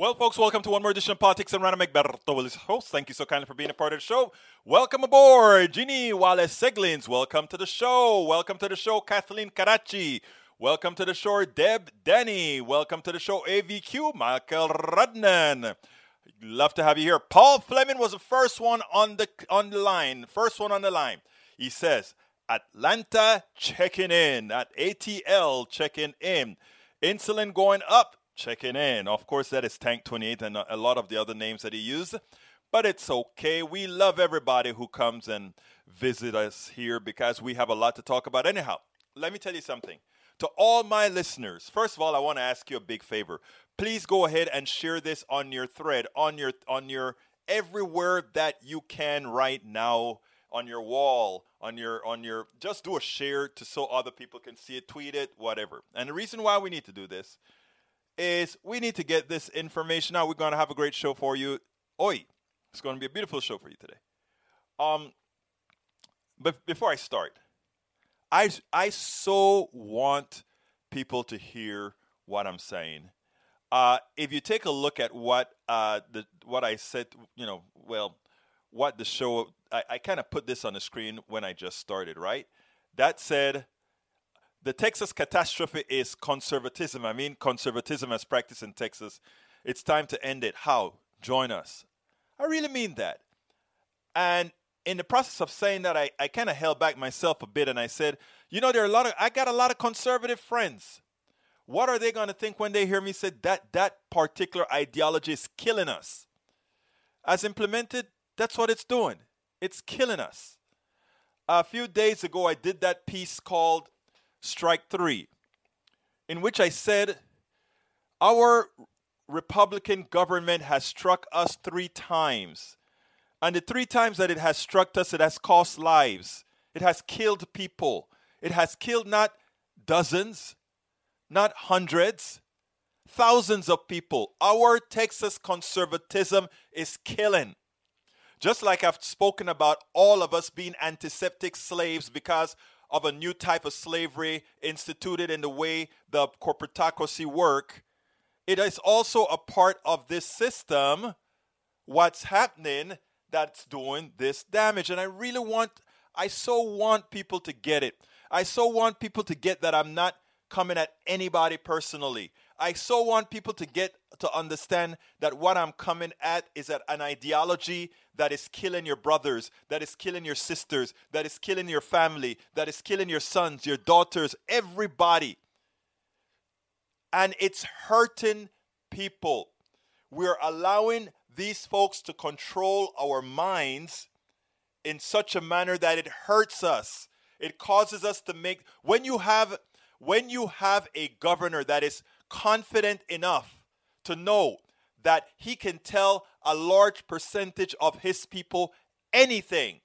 Well, folks, welcome to one more edition of Politics and Random Egberto Willies, host. Thank you so kindly for being a part of the show. Welcome aboard, Jeannie Wallace Seglins. Welcome to the show. Welcome to the show, Kathleen Karachi. Welcome to the show, Deb Denny. Welcome to the show, AVQ, Michael Rudnan. Love to have you here. Paul Fleming was the first one on the on the line. First one on the line. He says, Atlanta checking in. At ATL checking in. Insulin going up checking in. Of course, that is Tank 28 and a lot of the other names that he used. But it's okay. We love everybody who comes and visit us here because we have a lot to talk about. Anyhow, let me tell you something. To all my listeners, first of all, I want to ask you a big favor. Please go ahead and share this on your thread, on your on your everywhere that you can right now on your wall on your on your just do a share to so other people can see it tweet it whatever and the reason why we need to do this is we need to get this information out. We're going to have a great show for you. Oi, it's going to be a beautiful show for you today. Um, but before I start, I I so want people to hear what I'm saying. Uh, if you take a look at what uh, the what I said, you know, well, what the show, I, I kind of put this on the screen when I just started, right? That said, the Texas catastrophe is conservatism. I mean, conservatism as practiced in Texas. It's time to end it. How? Join us. I really mean that. And in the process of saying that, I, I kind of held back myself a bit and I said, you know, there are a lot of, I got a lot of conservative friends. What are they going to think when they hear me say that that particular ideology is killing us? As implemented, that's what it's doing. It's killing us. A few days ago, I did that piece called strike three, in which I said, Our Republican government has struck us three times. And the three times that it has struck us, it has cost lives. It has killed people. It has killed not dozens, not hundreds, thousands of people. Our Texas conservatism is killing. Just like I've spoken about all of us being antiseptic slaves because of a new type of slavery instituted in the way the corporatocracy work. It is also a part of this system, what's happening that's doing this damage. And I really want, I so want people to get it. I so want people to get that I'm not coming at anybody personally. I so want people to get to understand that what I'm coming at is at an ideology that is killing your brothers, that is killing your sisters, that is killing your family, that is killing your sons, your daughters, everybody. And it's hurting people. We're allowing these folks to control our minds in such a manner that it hurts us. It causes us to make when you have when you have a governor that is confident enough to know that he can tell a large percentage of his people anything.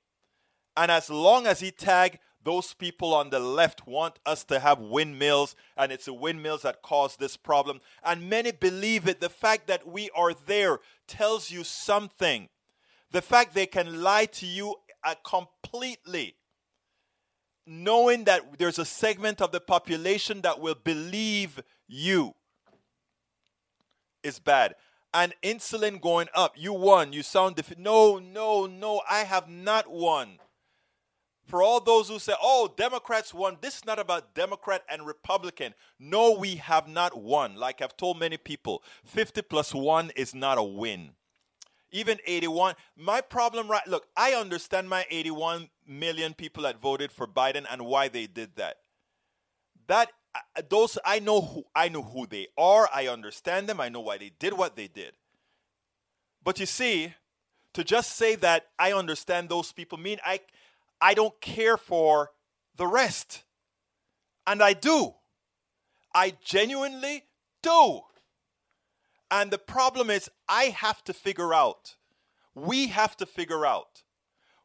And as long as he tag those people on the left want us to have windmills, and it's the windmills that cause this problem. And many believe it. The fact that we are there tells you something. The fact they can lie to you uh, completely, knowing that there's a segment of the population that will believe you, is bad and insulin going up. You won. You sound defeated. No, no, no. I have not won. For all those who say, oh, Democrats won, this is not about Democrat and Republican. No, we have not won. Like I've told many people, 50 plus 1 is not a win. Even 81. My problem, right? Look, I understand my 81 million people that voted for Biden and why they did that. That those I know who I know who they are. I understand them. I know why they did what they did. But you see, to just say that I understand those people mean I I don't care for the rest. And I do. I genuinely do. And the problem is I have to figure out we have to figure out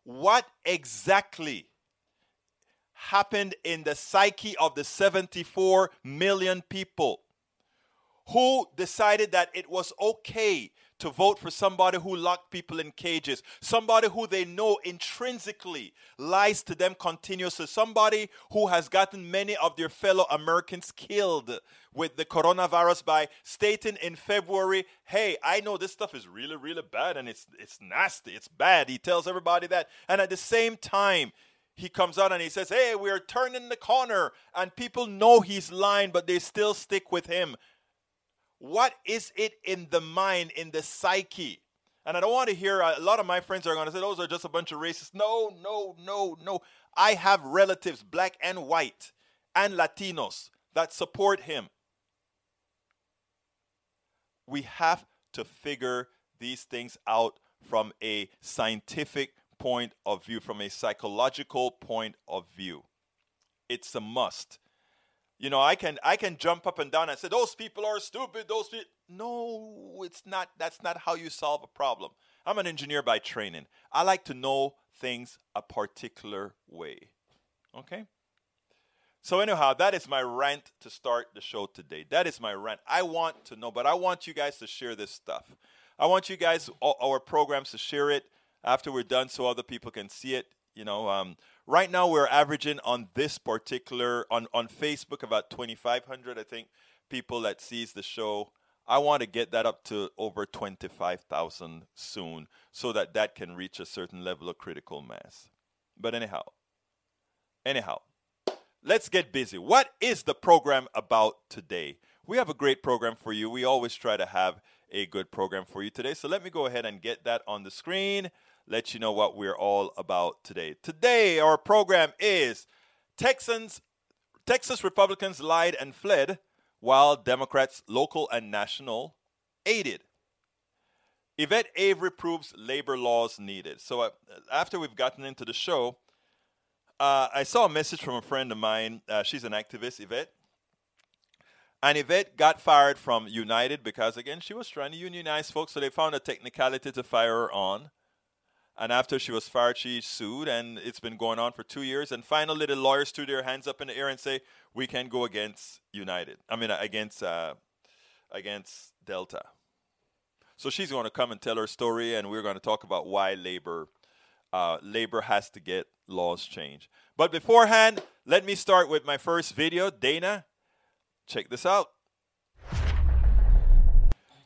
what exactly happened in the psyche of the 74 million people who decided that it was okay to vote for somebody who locked people in cages, somebody who they know intrinsically lies to them continuously, somebody who has gotten many of their fellow Americans killed with the coronavirus by stating in February, "Hey, I know this stuff is really really bad and it's it's nasty, it's bad." He tells everybody that. And at the same time, he comes out and he says, Hey, we're turning the corner. And people know he's lying, but they still stick with him. What is it in the mind, in the psyche? And I don't want to hear uh, a lot of my friends are going to say those are just a bunch of racists. No, no, no, no. I have relatives, black and white, and Latinos, that support him. We have to figure these things out from a scientific point of view, from a psychological point of view. It's a must. You know, I can I can jump up and down and say those people are stupid. Those people. No, it's not. That's not how you solve a problem. I'm an engineer by training. I like to know things a particular way. Okay. So anyhow, that is my rant to start the show today. That is my rant. I want to know, but I want you guys to share this stuff. I want you guys, our programs, to share it after we're done so other people can see it. You know, um, right now we're averaging on this particular on on Facebook about 2,500, I think, people that sees the show. I want to get that up to over 25,000 soon, so that that can reach a certain level of critical mass. But anyhow, anyhow, let's get busy. What is the program about today? We have a great program for you. We always try to have a good program for you today. So let me go ahead and get that on the screen let you know what we're all about today. Today, our program is Texans, Texas Republicans lied and fled while Democrats, local and national, aided. Yvette Avery proves labor laws needed. So, uh, after we've gotten into the show, uh, I saw a message from a friend of mine. Uh, she's an activist, Yvette. And Yvette got fired from United because, again, she was trying to unionize folks, so they found a technicality to fire her on. And after she was fired, she sued, and it's been going on for two years. And finally, the lawyers threw their hands up in the air and say, "We can go against United. I mean, against uh, against Delta." So she's going to come and tell her story, and we're going to talk about why labor uh, labor has to get laws changed. But beforehand, let me start with my first video. Dana, check this out.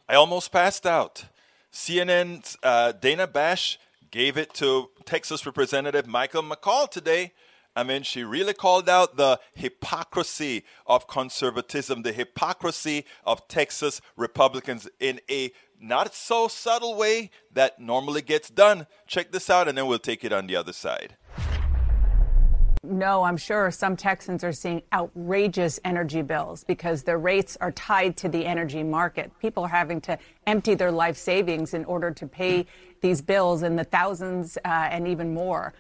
I almost passed out. CNN's uh, Dana Bash gave it to Texas Representative Michael McCaul today. I mean, she really called out the hypocrisy of conservatism, the hypocrisy of Texas Republicans in a not so subtle way that normally gets done. Check this out, and then we'll take it on the other side no, I'm sure some Texans are seeing outrageous energy bills because their rates are tied to the energy market. People are having to empty their life savings in order to pay these bills in the thousands uh, and even more.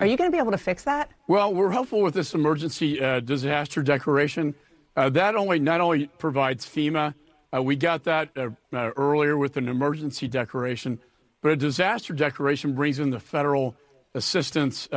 Are you going to be able to fix that? Well, we're helpful with this emergency uh, disaster declaration. Uh, that only not only provides FEMA, uh, we got that uh, uh, earlier with an emergency declaration, but a disaster declaration brings in the federal assistance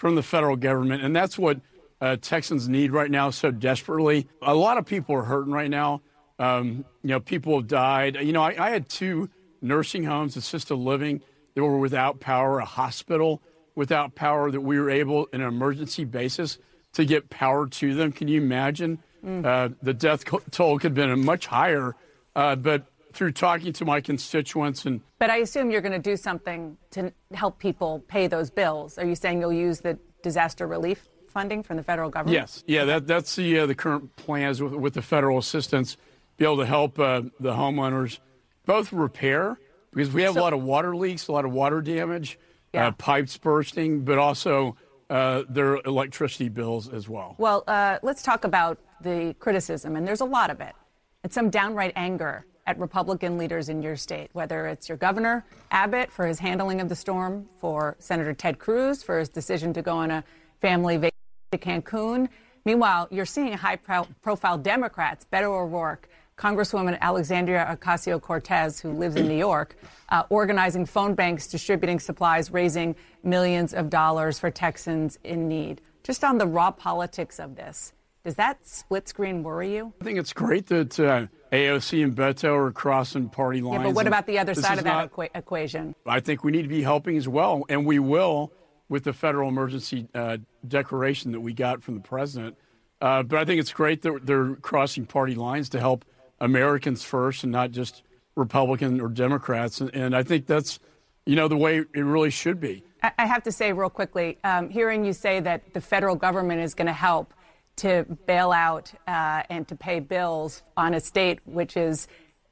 from the federal government. And that's what uh, Texans need right now so desperately. A lot of people are hurting right now. Um, you know, people have died. You know, I, I had two nursing homes, assisted living, that were without power, a hospital without power that we were able, in an emergency basis, to get power to them. Can you imagine? Mm. Uh, the death toll could have been much higher. Uh, but through talking to my constituents and but i assume you're going to do something to help people pay those bills. Are you saying you'll use the disaster relief funding from the federal government? Yes. Yeah that, that's the uh, the current plans with, with the federal assistance be able to help uh, the homeowners both repair because we have so, a lot of water leaks a lot of water damage yeah. uh, pipes bursting but also uh, their electricity bills as well. Well uh, let's talk about the criticism and there's a lot of it. And some downright anger at Republican leaders in your state, whether it's your governor, Abbott, for his handling of the storm, for Senator Ted Cruz, for his decision to go on a family vacation to Cancun. Meanwhile, you're seeing high profile Democrats, Beto O'Rourke, Congresswoman Alexandria Ocasio Cortez, who lives in New York, uh, organizing phone banks, distributing supplies, raising millions of dollars for Texans in need. Just on the raw politics of this, does that split screen worry you? I think it's great that. Uh AOC and Beto are crossing party lines. Yeah, but what about the other side of that not- equa- equation? I think we need to be helping as well, and we will with the federal emergency uh, declaration that we got from the president. Uh, but I think it's great that they're crossing party lines to help Americans first and not just Republican or Democrats. And, and I think that's, you know, the way it really should be. I I have to say, real quickly, um, hearing you say that the federal government is going to help to bail out uh, and to pay bills on a state which is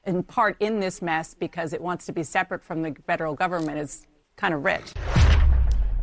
in part in this mess because it wants to be separate from the federal government is kind of rich.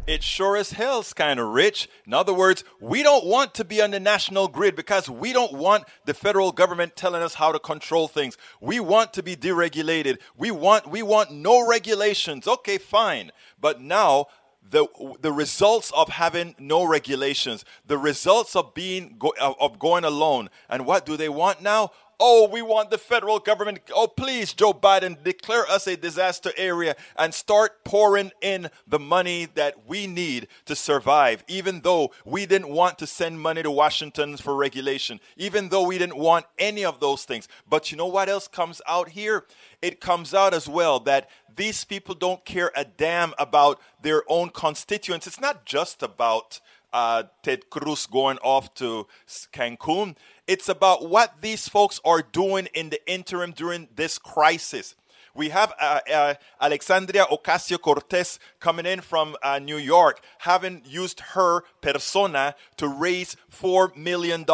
It sure as hell's kind of rich. In other words, we don't want to be on the national grid because we don't want the federal government telling us how to control things. We want to be deregulated. We want we want no regulations. Okay, fine. But now the the results of having no regulations, the results of being go, of of going alone, and what do they want now? Oh, we want the federal government. Oh, please, Joe Biden, declare us a disaster area and start pouring in the money that we need to survive, even though we didn't want to send money to Washington for regulation, even though we didn't want any of those things. But you know what else comes out here? It comes out as well that these people don't care a damn about their own constituents. It's not just about uh, Ted Cruz going off to Cancun. It's about what these folks are doing in the interim during this crisis. We have uh, uh, Alexandria Ocasio Cortez coming in from uh, New York, having used her persona to raise $4 million.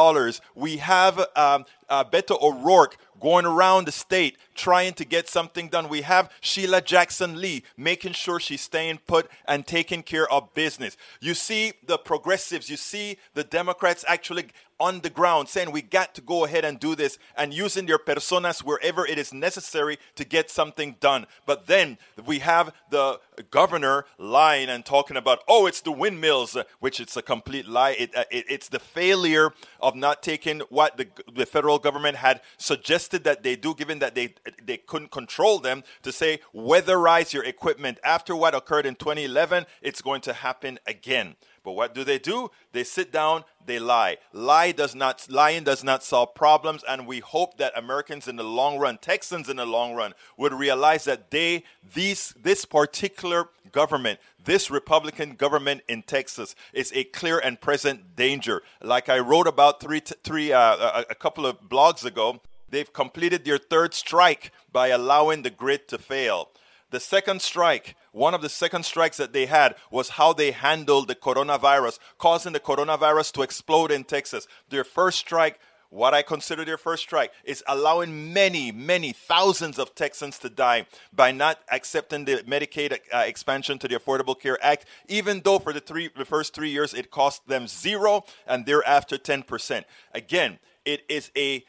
We have um, uh, Beto O'Rourke going around the state trying to get something done. We have Sheila Jackson Lee making sure she's staying put and taking care of business. You see the progressives, you see the Democrats actually on the ground saying we got to go ahead and do this and using their personas wherever it is necessary to get something done. But then we have the governor lying and talking about, oh, it's the windmills, which it's a complete lie. It, uh, it, it's the failure of not taking what the, the federal government had suggested that they do, given that they they couldn't control them, to say weatherize your equipment. After what occurred in 2011, it's going to happen again. But what do they do? They sit down, they lie. Lie does not lying does not solve problems, and we hope that Americans in the long run, Texans in the long run, would realize that they these this particular government, this Republican government in Texas, is a clear and present danger. Like I wrote about three three uh, a, a couple of blogs ago, they've completed their third strike by allowing the grid to fail. The second strike, one of the second strikes that they had was how they handled the coronavirus, causing the coronavirus to explode in Texas. Their first strike, what I consider their first strike, is allowing many, many thousands of Texans to die by not accepting the Medicaid uh, expansion to the Affordable Care Act, even though for the three the first three years it cost them zero and thereafter 10%. Again, it is a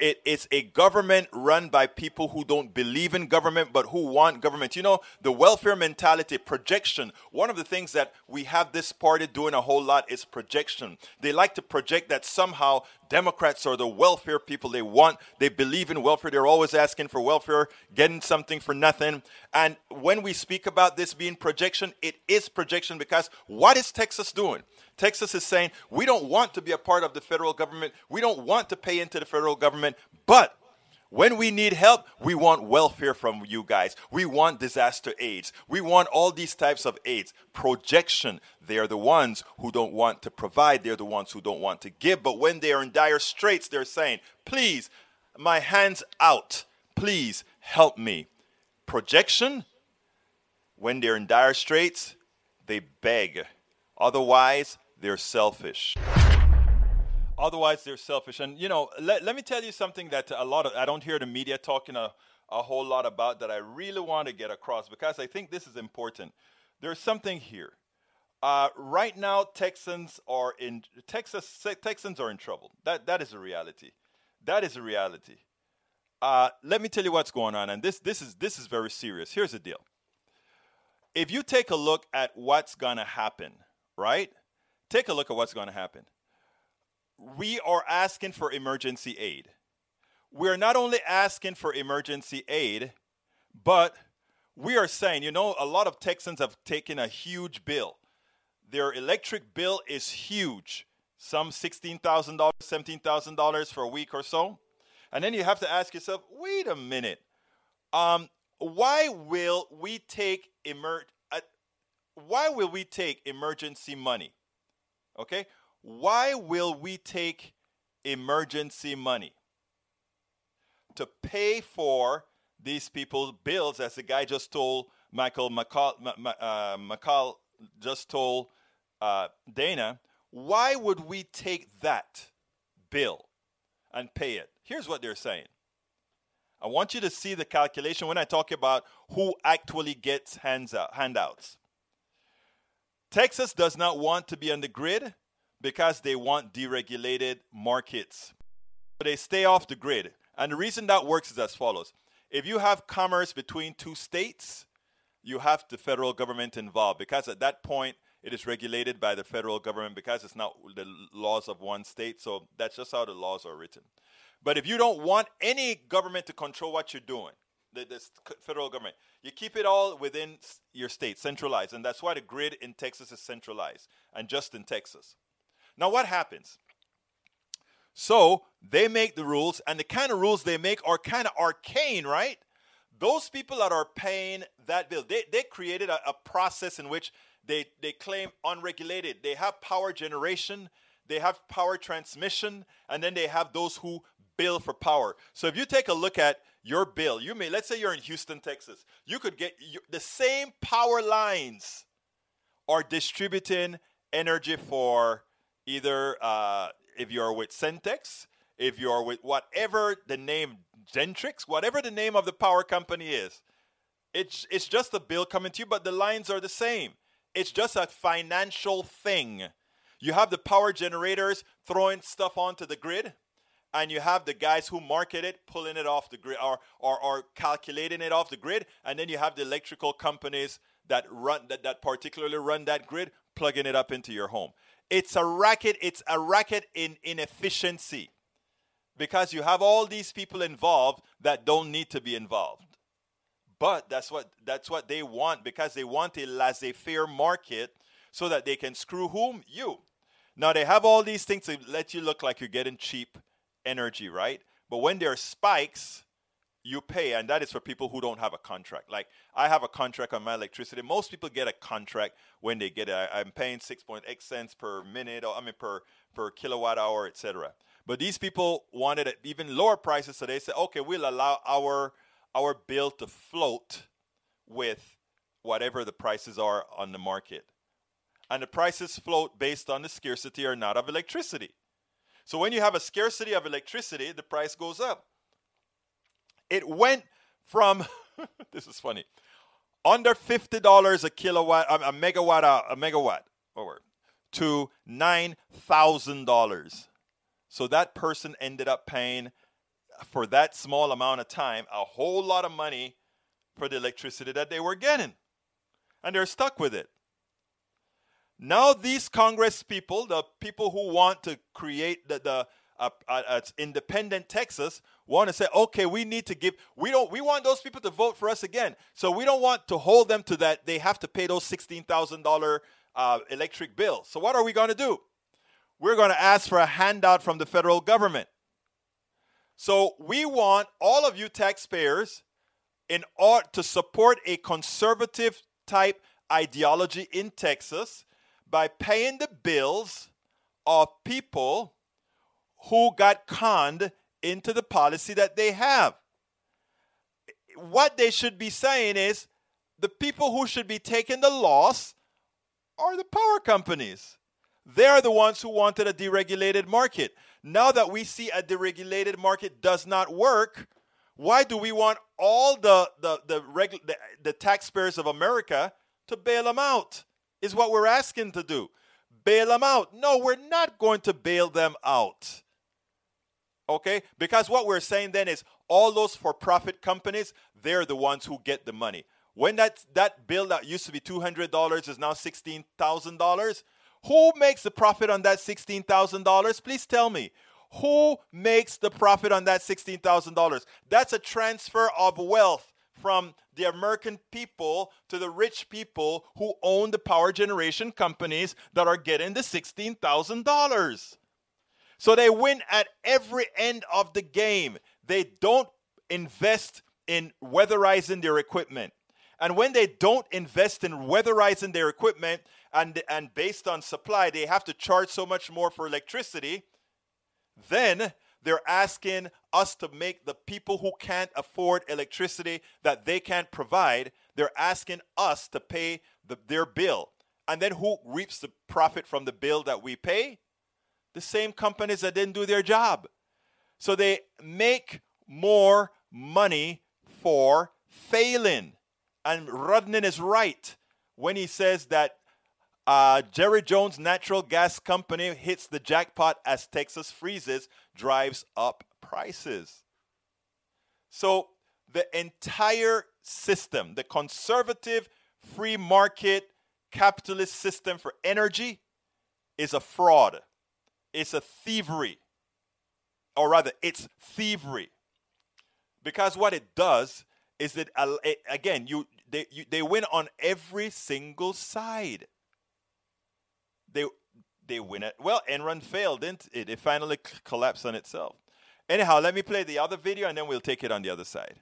it, it's a government run by people who don't believe in government but who want government. You know, the welfare mentality, projection. One of the things that we have this party doing a whole lot is projection. They like to project that somehow Democrats are the welfare people they want. They believe in welfare. They're always asking for welfare, getting something for nothing. And when we speak about this being projection, it is projection because what is Texas doing? Texas is saying, we don't want to be a part of the federal government. We don't want to pay into the federal government. But when we need help, we want welfare from you guys. We want disaster aids. We want all these types of aids. Projection. They are the ones who don't want to provide. They're the ones who don't want to give. But when they are in dire straits, they're saying, please, my hands out. Please help me. Projection. When they're in dire straits, they beg. Otherwise, they're selfish. Otherwise, they're selfish. And, you know, let, let me tell you something that a lot of, I don't hear the media talking a, a whole lot about that I really want to get across because I think this is important. There's something here. Uh, right now, Texans are in Texas. Texans are in trouble. That that is a reality. That is a reality. Uh, let me tell you what's going on, and this this is this is very serious. Here's the deal. If you take a look at what's gonna happen, right? Take a look at what's gonna happen. We are asking for emergency aid. We're not only asking for emergency aid, but we are saying, you know, a lot of Texans have taken a huge bill. Their electric bill is huge, some $16,000, $17,000 for a week or so. And then you have to ask yourself, wait a minute. Um, why will we take emer- uh, why will we take emergency money? Okay? Why will we take emergency money? To pay for these people's bills, as the guy just told Michael McCaul, uh, McCaul just told uh, Dana, why would we take that bill and pay it? Here's what they're saying. I want you to see the calculation when I talk about who actually gets hands out, handouts. Texas does not want to be on the grid because they want deregulated markets. So They stay off the grid. And the reason that works is as follows if you have commerce between two states, you have the federal government involved because at that point it is regulated by the federal government because it's not the laws of one state. So that's just how the laws are written. But if you don't want any government to control what you're doing, the, the federal government, you keep it all within your state, centralized. And that's why the grid in Texas is centralized and just in Texas. Now, what happens? So they make the rules, and the kind of rules they make are kind of arcane, right? Those people that are paying that bill, they, they created a, a process in which they, they claim unregulated. They have power generation, they have power transmission, and then they have those who bill for power. So if you take a look at your bill, you may, let's say you're in Houston, Texas, you could get the same power lines are distributing energy for either uh, if you're with Centex, if you're with whatever the name Gentrix, whatever the name of the power company is, it's it's just a bill coming to you, but the lines are the same. It's just a financial thing. You have the power generators throwing stuff onto the grid, and you have the guys who market it pulling it off the grid or, or, or calculating it off the grid, and then you have the electrical companies that run that, that particularly run that grid plugging it up into your home. It's a racket, it's a racket in inefficiency because you have all these people involved that don't need to be involved. But that's what that's what they want because they want a laissez-faire market so that they can screw whom? You. Now they have all these things to let you look like you're getting cheap energy, right? But when there are spikes, you pay, and that is for people who don't have a contract. Like I have a contract on my electricity. Most people get a contract when they get it. I'm paying 6.8 cents per minute, or I mean per per kilowatt hour, etc. But these people wanted even lower prices, so they said, okay, we'll allow our our bill to float with whatever the prices are on the market. And the prices float based on the scarcity or not of electricity. So when you have a scarcity of electricity, the price goes up. It went from, this is funny, under $50 a kilowatt, a megawatt, a megawatt, over, to $9,000. So that person ended up paying for that small amount of time a whole lot of money for the electricity that they were getting. And they're stuck with it. Now, these Congress people, the people who want to create the, the uh, uh, independent Texas, want to say, okay, we need to give, we don't, we want those people to vote for us again. So we don't want to hold them to that. They have to pay those $16,000 uh, electric bill. So what are we going to do? We're going to ask for a handout from the federal government. So we want all of you taxpayers in order to support a conservative type ideology in Texas by paying the bills of people who got conned into the policy that they have. What they should be saying is the people who should be taking the loss are the power companies. They're the ones who wanted a deregulated market. Now that we see a deregulated market does not work, why do we want all the the the, regu- the, the taxpayers of America to bail them out? Is what we're asking to do. Bail them out. No, we're not going to bail them out. Okay? Because what we're saying then is all those for profit companies, they're the ones who get the money. When that, that bill that used to be $200 is now $16,000, who makes the profit on that $16,000? Please tell me. Who makes the profit on that $16,000? That's a transfer of wealth from the American people to the rich people who own the power generation companies that are getting the $16,000. So they win at every end of the game. they don't invest in weatherizing their equipment. And when they don't invest in weatherizing their equipment and, and based on supply, they have to charge so much more for electricity, then they're asking us to make the people who can't afford electricity that they can't provide, they're asking us to pay the, their bill. And then who reaps the profit from the bill that we pay? The same companies that didn't do their job. So they make more money for failing. And Rudnin is right when he says that uh, Jerry Jones Natural Gas Company hits the jackpot as Texas freezes, drives up prices. So the entire system, the conservative free market capitalist system for energy, is a fraud. It's a thievery. Or rather, it's thievery. Because what it does is that, again, you they, you, they win on every single side they they win it. Well, Enron failed, didn't it? It finally c- collapsed on itself. Anyhow, let me play the other video and then we'll take it on the other side.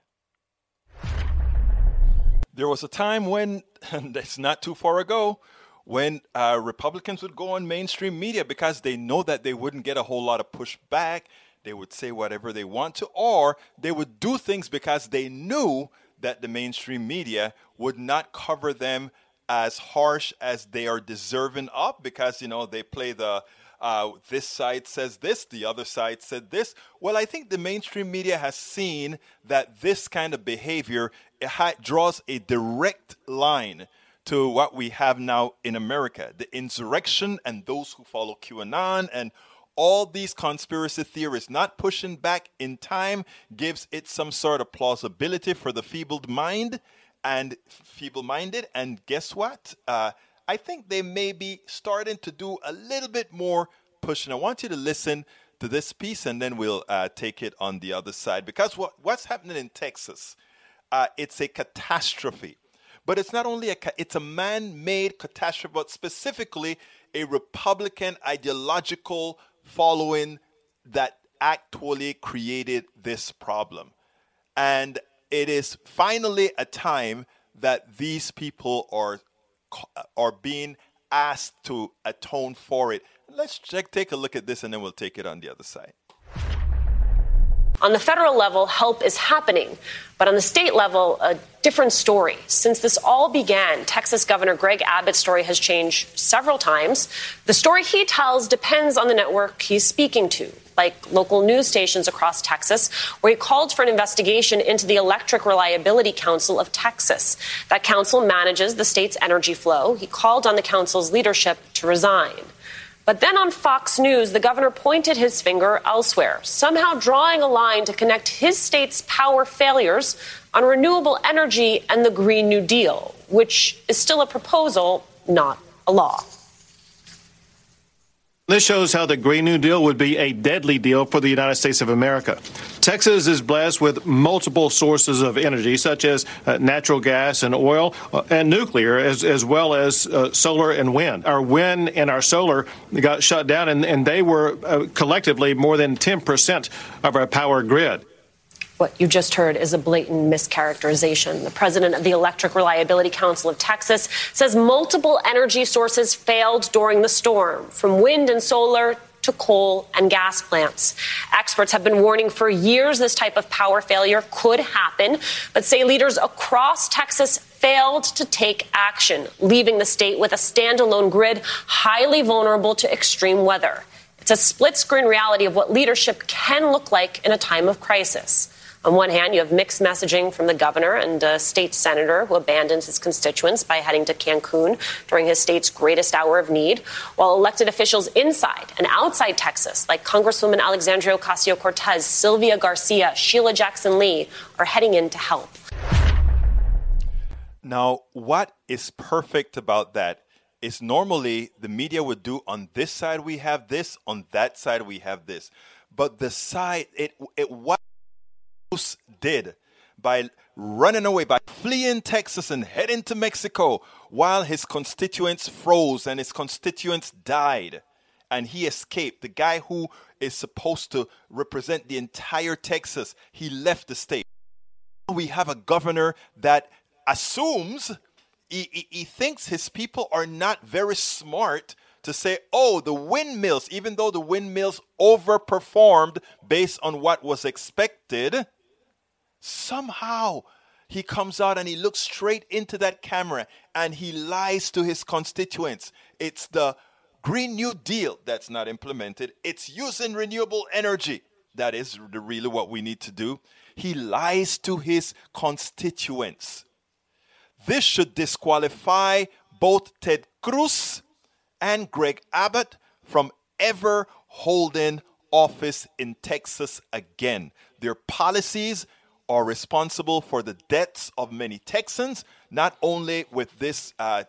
There was a time when, and it's not too far ago, when uh, Republicans would go on mainstream media because they know that they wouldn't get a whole lot of pushback. They would say whatever they want to, or they would do things because they knew that the mainstream media would not cover them as harsh as they are deserving of because you know they play the uh, this side says this, the other side said this. Well, I think the mainstream media has seen that this kind of behavior ha- draws a direct line to what we have now in America the insurrection and those who follow QAnon and all these conspiracy theories not pushing back in time gives it some sort of plausibility for the feebled mind and feeble minded. And guess what? Uh, I think they may be starting to do a little bit more pushing. I want you to listen to this piece and then we'll uh, take it on the other side. Because what, what's happening in Texas, uh, it's a catastrophe. But it's not only a it's a man-made catastrophe, but specifically a Republican ideological following that actually created this problem. And it is finally a time that these people are are being asked to atone for it. Let's check, take a look at this and then we'll take it on the other side. On the federal level, help is happening. But on the state level, a different story. Since this all began, Texas Governor Greg Abbott's story has changed several times. The story he tells depends on the network he's speaking to like local news stations across Texas, where he called for an investigation into the Electric Reliability Council of Texas. That council manages the state's energy flow. He called on the council's leadership to resign. But then on Fox News, the governor pointed his finger elsewhere, somehow drawing a line to connect his state's power failures on renewable energy and the Green New Deal, which is still a proposal, not a law. This shows how the Green New Deal would be a deadly deal for the United States of America. Texas is blessed with multiple sources of energy, such as uh, natural gas and oil uh, and nuclear, as, as well as uh, solar and wind. Our wind and our solar got shut down, and, and they were uh, collectively more than 10% of our power grid. What you just heard is a blatant mischaracterization. The president of the Electric Reliability Council of Texas says multiple energy sources failed during the storm, from wind and solar to coal and gas plants. Experts have been warning for years this type of power failure could happen, but say leaders across Texas failed to take action, leaving the state with a standalone grid highly vulnerable to extreme weather. It's a split screen reality of what leadership can look like in a time of crisis. On one hand, you have mixed messaging from the governor and a state senator who abandons his constituents by heading to Cancun during his state's greatest hour of need, while elected officials inside and outside Texas, like Congresswoman Alexandria Ocasio Cortez, Sylvia Garcia, Sheila Jackson Lee, are heading in to help. Now, what is perfect about that is normally the media would do on this side we have this, on that side we have this. But the side, it, it what did by running away, by fleeing Texas and heading to Mexico while his constituents froze and his constituents died. And he escaped. The guy who is supposed to represent the entire Texas. He left the state. We have a governor that assumes he, he, he thinks his people are not very smart to say, oh, the windmills, even though the windmills overperformed based on what was expected, somehow he comes out and he looks straight into that camera and he lies to his constituents. It's the Green New Deal that's not implemented, it's using renewable energy. That is really what we need to do. He lies to his constituents. This should disqualify both Ted Cruz and Greg Abbott from ever holding office in Texas again. Their policies are responsible for the deaths of many Texans, not only with this uh,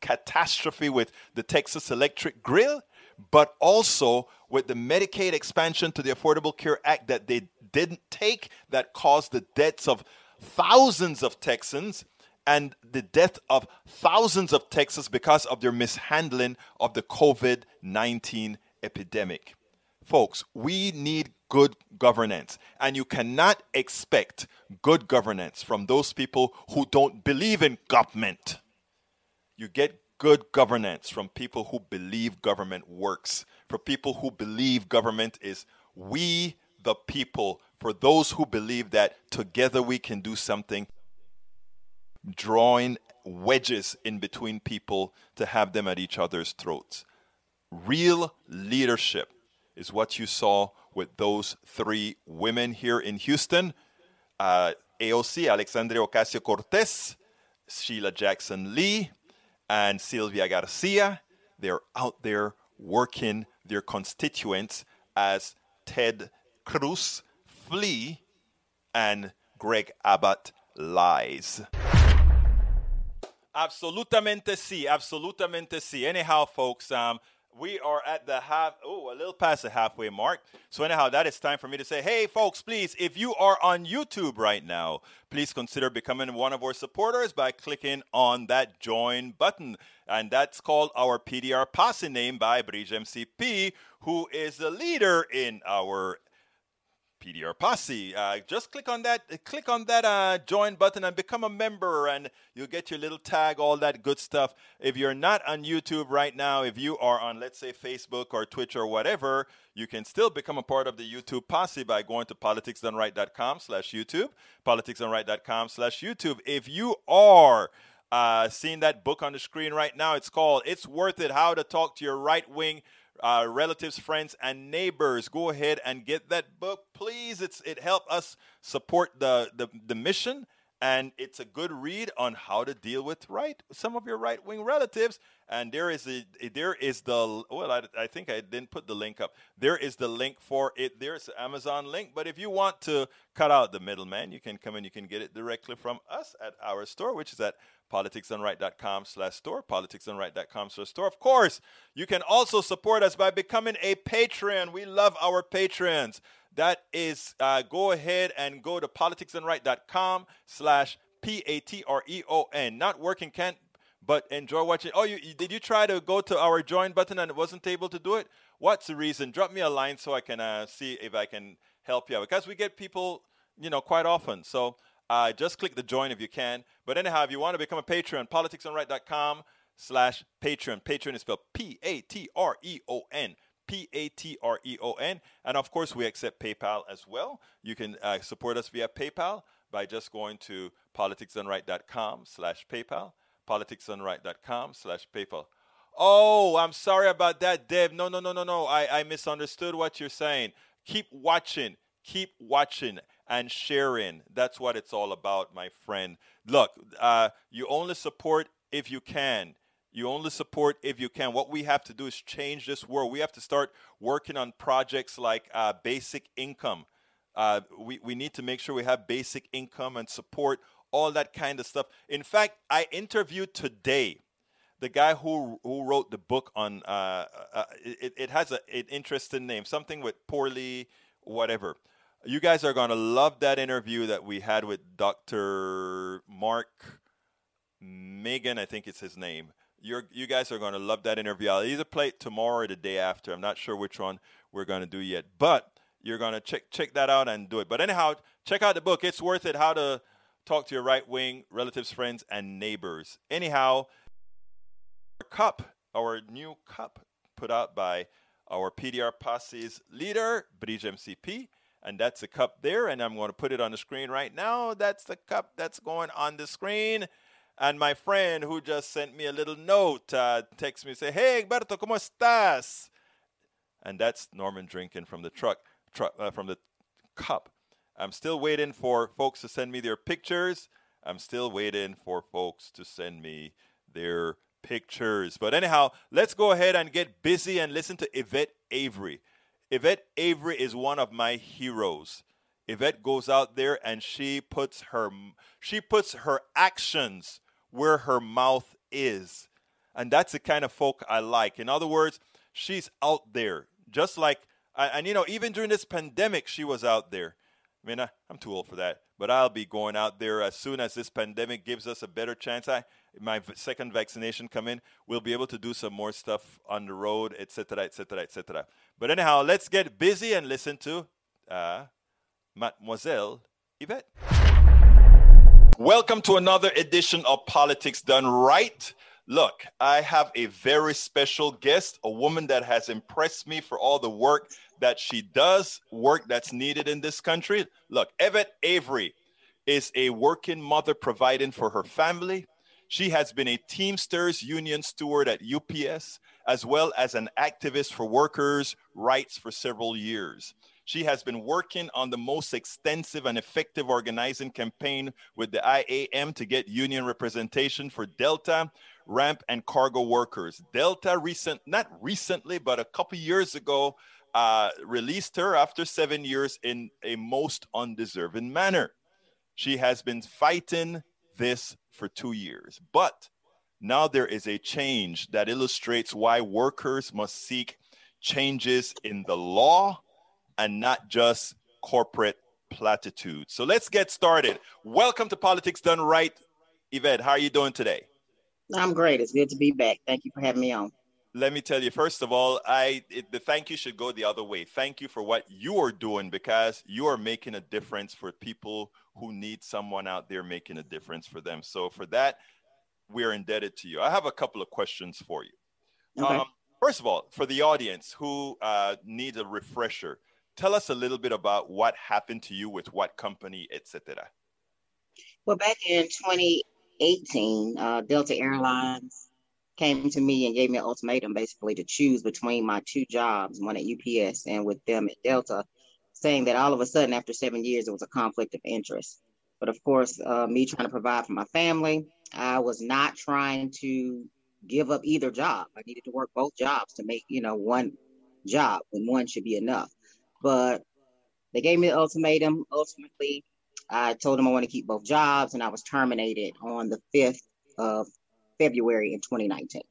catastrophe with the Texas Electric Grill, but also with the Medicaid expansion to the Affordable Care Act that they didn't take that caused the deaths of thousands of Texans and the death of thousands of Texans because of their mishandling of the COVID 19 epidemic. Folks, we need good governance, and you cannot expect good governance from those people who don't believe in government. You get good governance from people who believe government works, for people who believe government is we the people, for those who believe that together we can do something, drawing wedges in between people to have them at each other's throats. Real leadership is what you saw with those three women here in Houston uh, AOC, Alexandria Ocasio Cortez, Sheila Jackson Lee, and Sylvia Garcia. They're out there working their constituents as Ted Cruz flee and Greg Abbott lies. Absolutamente sí, absolutamente sí. Anyhow, folks, um, we are at the half, oh, a little past the halfway mark. So, anyhow, that is time for me to say, hey, folks, please, if you are on YouTube right now, please consider becoming one of our supporters by clicking on that join button. And that's called our PDR Posse name by Bridge MCP, who is the leader in our PDR Posse. Uh, just click on that, click on that uh, join button and become a member, and you'll get your little tag, all that good stuff. If you're not on YouTube right now, if you are on, let's say, Facebook or Twitch or whatever, you can still become a part of the YouTube Posse by going to politicsdoneright.com slash YouTube, politicsdoneright.com slash YouTube. If you are uh, seeing that book on the screen right now, it's called "It's Worth It: How to Talk to Your Right Wing." Uh, relatives, friends, and neighbors. Go ahead and get that book, please. It's it help us support the, the the mission, and it's a good read on how to deal with right some of your right wing relatives. And there is a there is the well, I, I think I didn't put the link up. There is the link for it. There's the Amazon link. But if you want to cut out the middleman, you can come and you can get it directly from us at our store, which is at politicsdoneright.com slash store, politicsdoneright.com slash store. Of course, you can also support us by becoming a patron. We love our patrons. That is, uh, go ahead and go to politicsdoneright.com slash P-A-T-R-E-O-N. Not working, can't, but enjoy watching. Oh, you, did you try to go to our join button and it wasn't able to do it? What's the reason? Drop me a line so I can uh, see if I can help you out. Because we get people, you know, quite often. So uh, just click the join if you can. But anyhow, if you want to become a Patreon, politicsdoneright.com slash patron. Patron is spelled P-A-T-R-E-O-N. P-A-T-R-E-O-N. And of course, we accept PayPal as well. You can uh, support us via PayPal by just going to politicsdoneright.com slash PayPal. Politicsdoneright.com slash PayPal. Oh, I'm sorry about that, Deb. No, no, no, no, no. I, I misunderstood what you're saying. Keep watching. Keep watching and sharing. That's what it's all about, my friend. Look, uh, you only support if you can. You only support if you can. What we have to do is change this world. We have to start working on projects like uh, basic income. Uh, we, we need to make sure we have basic income and support, all that kind of stuff. In fact, I interviewed today the guy who who wrote the book on uh, uh, it, it has a, an interesting name, something with poorly whatever. You guys are going to love that interview that we had with Dr. Mark Megan, I think it's his name. You're, you guys are going to love that interview. I'll either play it tomorrow or the day after. I'm not sure which one we're going to do yet. But you're going to check check that out and do it. But anyhow, check out the book. It's worth it. How to talk to your right wing relatives, friends, and neighbors. Anyhow, our cup, our new cup, put out by our PDR Posse's leader, Bridge MCP. And that's the cup there, and I'm going to put it on the screen right now. That's the cup that's going on the screen. And my friend who just sent me a little note uh, texts me say, "Hey, Egberto, cómo estás?" And that's Norman drinking from the truck, truck uh, from the cup. I'm still waiting for folks to send me their pictures. I'm still waiting for folks to send me their pictures. But anyhow, let's go ahead and get busy and listen to Yvette Avery. Yvette Avery is one of my heroes. Yvette goes out there and she puts her she puts her actions where her mouth is. And that's the kind of folk I like. In other words, she's out there. Just like and, and you know, even during this pandemic, she was out there. I mean, I, am too old for that, but I'll be going out there as soon as this pandemic gives us a better chance. I my second vaccination come in, we'll be able to do some more stuff on the road, etc., etc., etc. But anyhow, let's get busy and listen to uh, Mademoiselle Yvette. Welcome to another edition of Politics Done Right. Look, I have a very special guest, a woman that has impressed me for all the work that she does, work that's needed in this country. Look, Yvette Avery is a working mother providing for her family. She has been a Teamsters union steward at UPS, as well as an activist for workers' rights for several years. She has been working on the most extensive and effective organizing campaign with the IAM to get union representation for Delta, ramp, and cargo workers. Delta recent, not recently, but a couple years ago, uh, released her after seven years in a most undeserving manner. She has been fighting this for two years. But now there is a change that illustrates why workers must seek changes in the law and not just corporate platitudes. So let's get started. Welcome to Politics Done Right. Yvette, how are you doing today? I'm great. It's good to be back. Thank you for having me on. Let me tell you, first of all, I it, the thank you should go the other way. Thank you for what you are doing because you are making a difference for people who need someone out there making a difference for them. So for that, we're indebted to you. I have a couple of questions for you. Okay. Um, first of all, for the audience who uh, needs a refresher, tell us a little bit about what happened to you with what company, etc. Well, back in 2018, uh, Delta Airlines came to me and gave me an ultimatum basically to choose between my two jobs, one at UPS and with them at Delta, saying that all of a sudden after seven years, it was a conflict of interest. But of course, uh, me trying to provide for my family, I was not trying to give up either job. I needed to work both jobs to make, you know, one job when one should be enough. But they gave me the ultimatum. Ultimately, I told them I want to keep both jobs, and I was terminated on the 5th of February in 2019.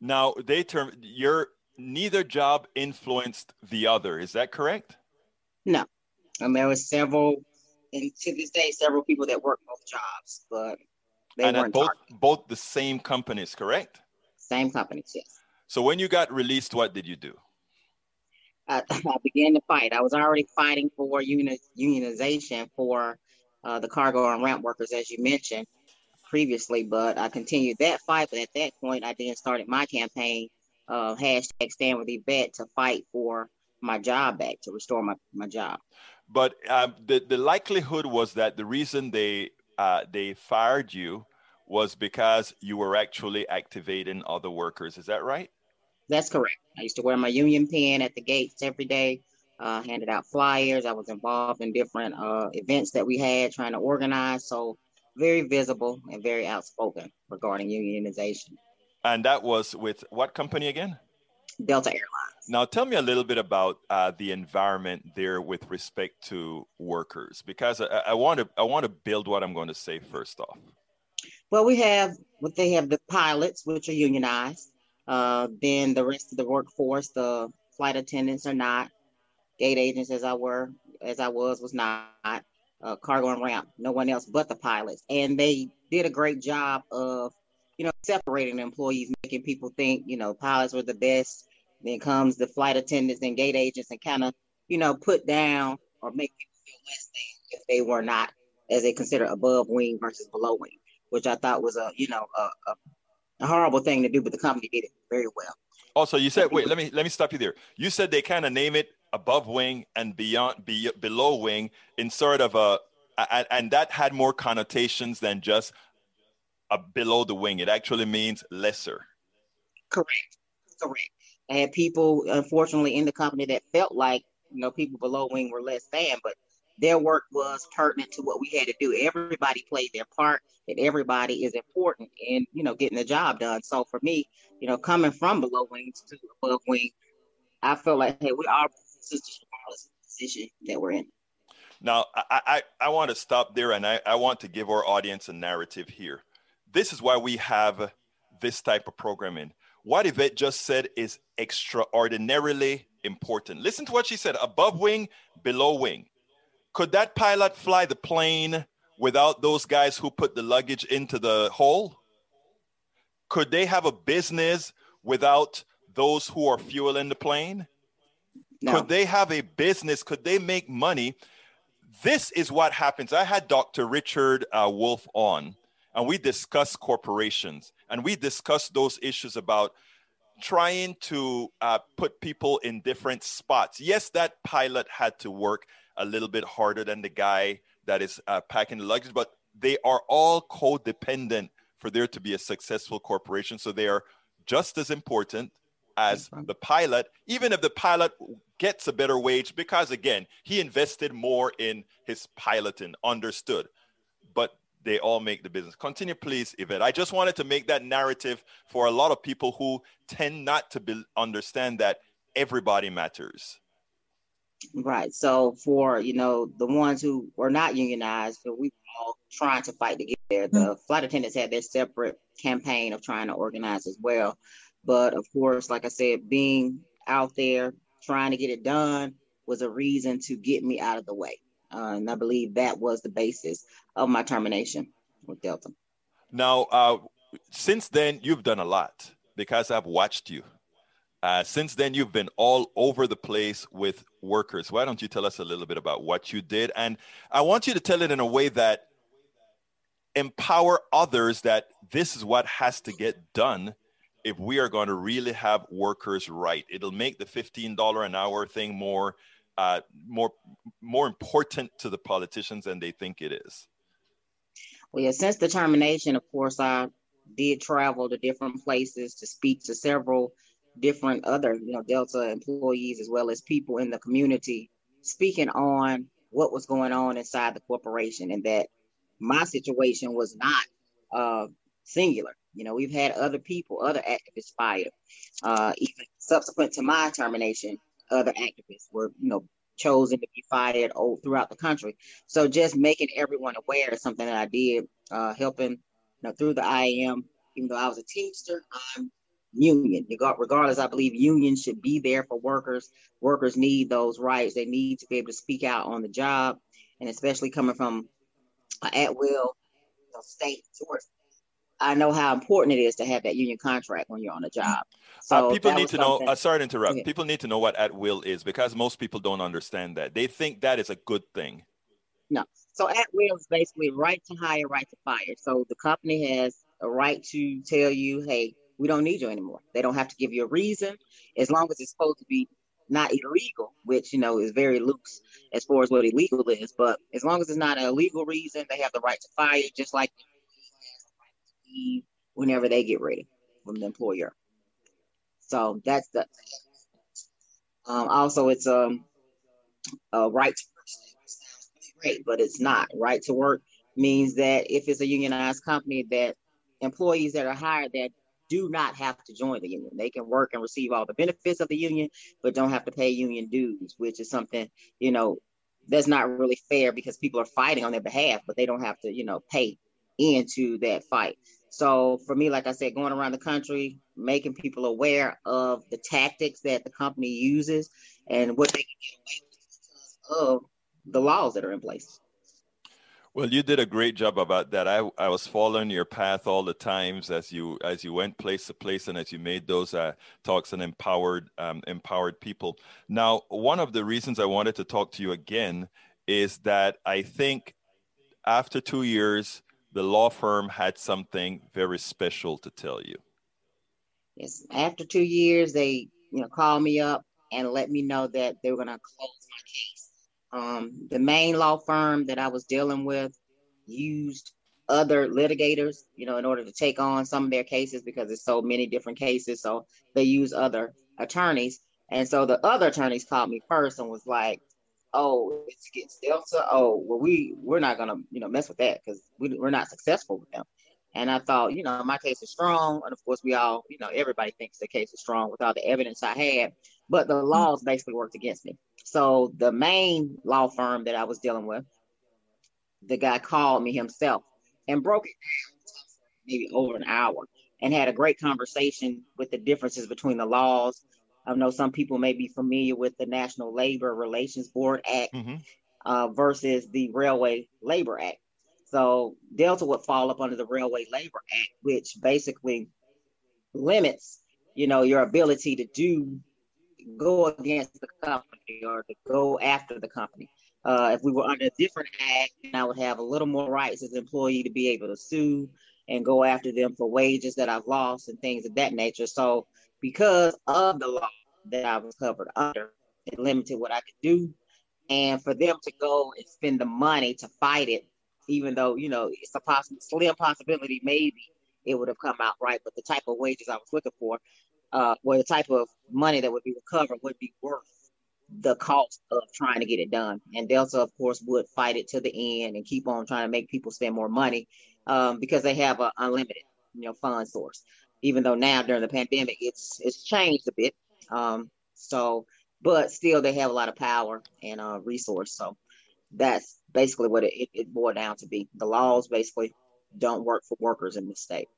Now, they term your neither job influenced the other. Is that correct? No. And there were several, and to this day, several people that work both jobs, but they and weren't both targeted. both the same companies, correct? Same companies, yes. So when you got released, what did you do? I, I began to fight. I was already fighting for uni- unionization for uh, the cargo and ramp workers, as you mentioned previously, but I continued that fight. But at that point, I then started my campaign, uh, hashtag Stand with Yvette, to fight for my job back, to restore my, my job. But uh, the, the likelihood was that the reason they, uh, they fired you was because you were actually activating other workers. Is that right? That's correct. I used to wear my union pin at the gates every day, uh, handed out flyers. I was involved in different uh, events that we had trying to organize. So, very visible and very outspoken regarding unionization. And that was with what company again? Delta Airlines. Now, tell me a little bit about uh, the environment there with respect to workers, because I, I want to I want to build what I'm going to say first off. Well, we have what they have the pilots, which are unionized. Uh, then the rest of the workforce, the flight attendants are not. Gate agents, as I were, as I was, was not. Uh, cargo and ramp, no one else but the pilots, and they did a great job of, you know, separating employees, making people think, you know, pilots were the best Then comes the flight attendants and gate agents and kind of, you know, put down or make people feel less than if they were not, as they consider above wing versus below wing, which I thought was a, you know, a, a, a horrible thing to do, but the company did it very well. Also, you said, wait, let me let me stop you there. You said they kind of name it above wing and beyond, be, below wing in sort of a, a, and that had more connotations than just a below the wing. It actually means lesser. Correct. Correct. I had people, unfortunately, in the company that felt like you know people below wing were less than, but their work was pertinent to what we had to do. Everybody played their part, and everybody is important in you know getting the job done. So for me, you know, coming from below wing to above wing, I felt like hey, we are sisters regardless of position that we're in. Now, I, I, I want to stop there and I, I want to give our audience a narrative here. This is why we have this type of programming. What Yvette just said is extraordinarily important. Listen to what she said above wing, below wing. Could that pilot fly the plane without those guys who put the luggage into the hole? Could they have a business without those who are fueling the plane? No. Could they have a business? Could they make money? This is what happens. I had Dr. Richard uh, Wolff on, and we discussed corporations and we discussed those issues about trying to uh, put people in different spots. Yes, that pilot had to work a little bit harder than the guy that is uh, packing the luggage, but they are all codependent for there to be a successful corporation. So they are just as important as the pilot, even if the pilot gets a better wage, because again, he invested more in his piloting, understood. But they all make the business. Continue, please, Yvette. I just wanted to make that narrative for a lot of people who tend not to be, understand that everybody matters. Right. So for you know the ones who were not unionized, but we were all trying to fight to get there. The mm-hmm. flight attendants had their separate campaign of trying to organize as well. But of course, like I said, being out there trying to get it done was a reason to get me out of the way. Uh, and I believe that was the basis of my termination with Delta. Now, uh, since then, you've done a lot because I've watched you. Uh, since then, you've been all over the place with workers. Why don't you tell us a little bit about what you did? And I want you to tell it in a way that empower others that this is what has to get done if we are going to really have workers right. It'll make the $15 an hour thing more uh, more more important to the politicians than they think it is? Well, yeah, since the termination, of course, I did travel to different places to speak to several different other, you know, Delta employees as well as people in the community, speaking on what was going on inside the corporation and that my situation was not uh, singular. You know, we've had other people, other activists fired. Uh, even subsequent to my termination, other activists were, you know, chosen to be fired all throughout the country. So just making everyone aware is something that I did, uh, helping you know, through the IAM. Even though I was a Teamster, I'm union. Regardless, I believe unions should be there for workers. Workers need those rights. They need to be able to speak out on the job, and especially coming from at will you know, state source I know how important it is to have that union contract when you're on a job. Uh, so uh, people need to know. Uh, sorry to interrupt. Yeah. People need to know what at will is because most people don't understand that. They think that is a good thing. No. So at will is basically right to hire, right to fire. So the company has a right to tell you, hey, we don't need you anymore. They don't have to give you a reason, as long as it's supposed to be not illegal, which you know is very loose as far as what illegal is. But as long as it's not an illegal reason, they have the right to fire, just like whenever they get ready from the employer. So that's the. Um, also, it's um, a right to work. Great, but it's not. Right to work means that if it's a unionized company, that employees that are hired that do not have to join the union. They can work and receive all the benefits of the union, but don't have to pay union dues, which is something, you know, that's not really fair because people are fighting on their behalf, but they don't have to, you know, pay into that fight. So for me, like I said, going around the country, making people aware of the tactics that the company uses and what they can get away with because of the laws that are in place. Well, you did a great job about that. I, I was following your path all the times as you as you went place to place and as you made those uh, talks and empowered um, empowered people. Now, one of the reasons I wanted to talk to you again is that I think after two years, the law firm had something very special to tell you. Yes, after two years, they you know called me up and let me know that they were going to close my case um, the main law firm that I was dealing with used other litigators, you know, in order to take on some of their cases because there's so many different cases. So they use other attorneys. And so the other attorneys called me first and was like, "Oh, it's against Delta. Oh, well, we we're not gonna you know mess with that because we, we're not successful with them." And I thought, you know, my case is strong, and of course, we all, you know, everybody thinks the case is strong with all the evidence I had, but the laws basically worked against me. So the main law firm that I was dealing with, the guy called me himself and broke it down maybe over an hour and had a great conversation with the differences between the laws. I know some people may be familiar with the National Labor Relations Board Act mm-hmm. uh, versus the Railway Labor Act. So Delta would fall up under the Railway Labor Act, which basically limits, you know, your ability to do go against the company or to go after the company. Uh, if we were under a different act, I would have a little more rights as an employee to be able to sue and go after them for wages that I've lost and things of that nature. So, because of the law that I was covered under, it limited what I could do. And for them to go and spend the money to fight it, even though, you know, it's a possible, slim possibility maybe it would have come out right, but the type of wages I was looking for, uh, or the type of money that would be recovered would be worth the cost of trying to get it done. And Delta, of course, would fight it to the end and keep on trying to make people spend more money um, because they have an unlimited, you know, fund source. Even though now during the pandemic, it's it's changed a bit. Um, so, but still, they have a lot of power and uh, resource. So that's basically what it, it, boiled down to be. The laws basically don't work for workers in the state.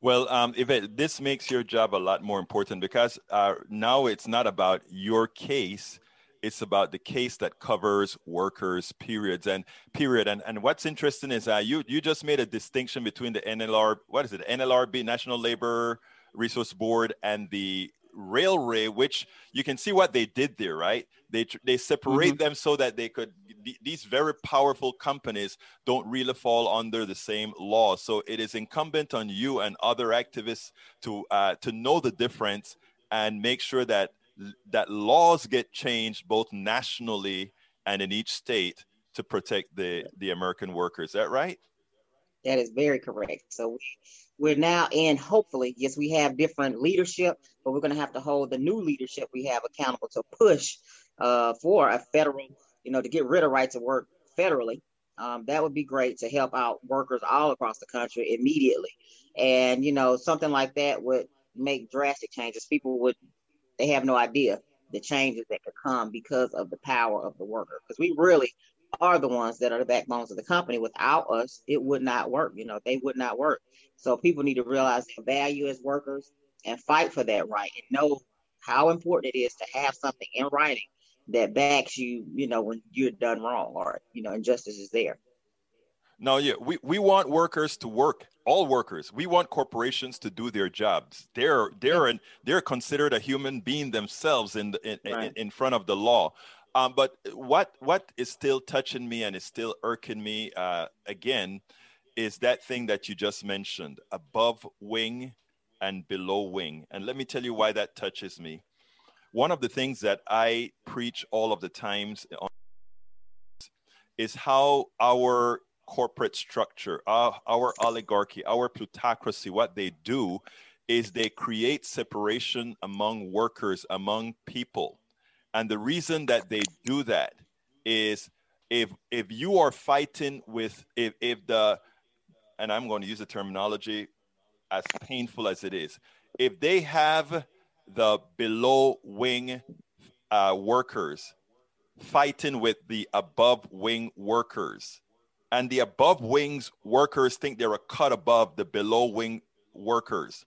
Well, um, it, this makes your job a lot more important because uh, now it's not about your case; it's about the case that covers workers. Periods and period. And and what's interesting is uh, you you just made a distinction between the NLR, what is it, NLRB, National Labor Resource Board, and the railway, which you can see what they did there, right? They they separate mm-hmm. them so that they could these very powerful companies don't really fall under the same law. So it is incumbent on you and other activists to uh, to know the difference and make sure that that laws get changed both nationally and in each state to protect the the American workers. Is that right? That is very correct. So we're now in hopefully yes we have different leadership but we're going to have to hold the new leadership we have accountable to push uh, for a federal you know, to get rid of right to work federally. Um, that would be great to help out workers all across the country immediately. And, you know, something like that would make drastic changes. People would, they have no idea the changes that could come because of the power of the worker. Because we really are the ones that are the backbones of the company. Without us, it would not work. You know, they would not work. So people need to realize their value as workers and fight for that right and know how important it is to have something in writing that backs you, you know, when you're done wrong or, you know, injustice is there. No, yeah, we, we want workers to work, all workers. We want corporations to do their jobs. They're they're yeah. they're considered a human being themselves in the, in, right. in, in, front of the law. Um, but what what is still touching me and is still irking me uh, again is that thing that you just mentioned, above wing and below wing. And let me tell you why that touches me one of the things that I preach all of the times is how our corporate structure, our, our oligarchy, our plutocracy, what they do is they create separation among workers, among people. And the reason that they do that is if if you are fighting with if if the and I'm going to use the terminology as painful as it is, if they have the below wing uh, workers fighting with the above wing workers. And the above wings workers think they're a cut above the below wing workers.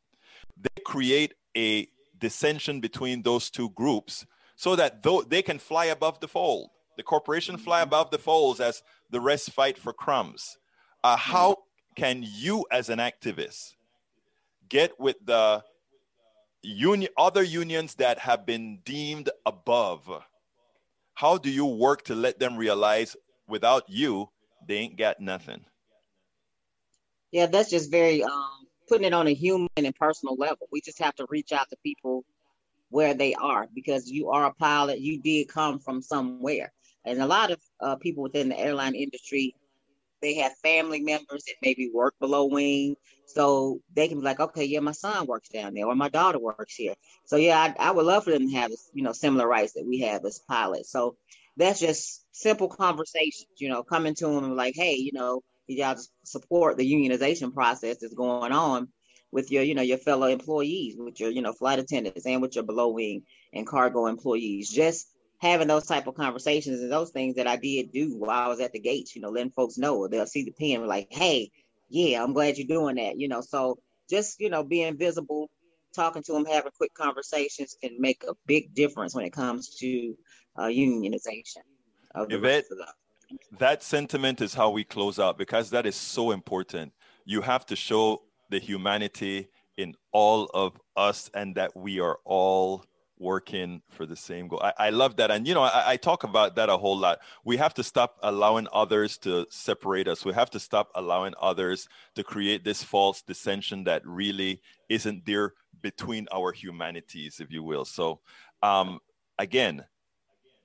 They create a dissension between those two groups so that though they can fly above the fold. The corporation fly above the folds as the rest fight for crumbs. Uh, how can you, as an activist, get with the union, other unions that have been deemed above? How do you work to let them realize without you, they ain't got nothing? Yeah, that's just very um, putting it on a human and personal level. We just have to reach out to people where they are because you are a pilot. You did come from somewhere, and a lot of uh, people within the airline industry, they have family members that maybe work below wing, so they can be like, okay, yeah, my son works down there, or my daughter works here. So yeah, I, I would love for them to have you know similar rights that we have as pilots. So that's just simple conversations, you know, coming to them and like, hey, you know, y'all support the unionization process that's going on with your, you know, your fellow employees, with your, you know, flight attendants and with your below wing and cargo employees. Just having those type of conversations and those things that I did do while I was at the gates, you know, letting folks know they'll see the pen like, hey, yeah, I'm glad you're doing that, you know. So just, you know, being visible, talking to them, having quick conversations can make a big difference when it comes to uh, unionization of the Yvette, that sentiment is how we close out because that is so important. You have to show the humanity in all of us and that we are all working for the same goal. I, I love that. And, you know, I, I, talk about that a whole lot. We have to stop allowing others to separate us. We have to stop allowing others to create this false dissension that really isn't there between our humanities, if you will. So, um, again,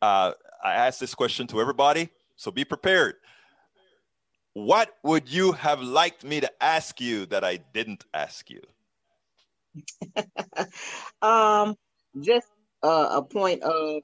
uh, I ask this question to everybody, so be prepared. What would you have liked me to ask you that I didn't ask you? um, just uh, a point of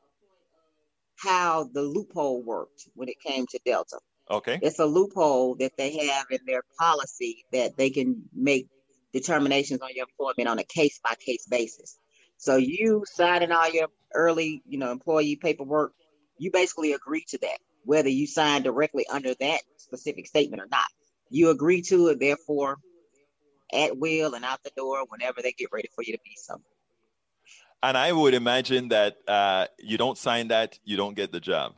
how the loophole worked when it came to Delta. Okay. It's a loophole that they have in their policy that they can make determinations on your employment on a case by case basis. So you signing all your early, you know, employee paperwork, you basically agree to that, whether you sign directly under that specific statement or not. You agree to it, therefore, at will and out the door whenever they get ready for you to be something. And I would imagine that uh, you don't sign that, you don't get the job.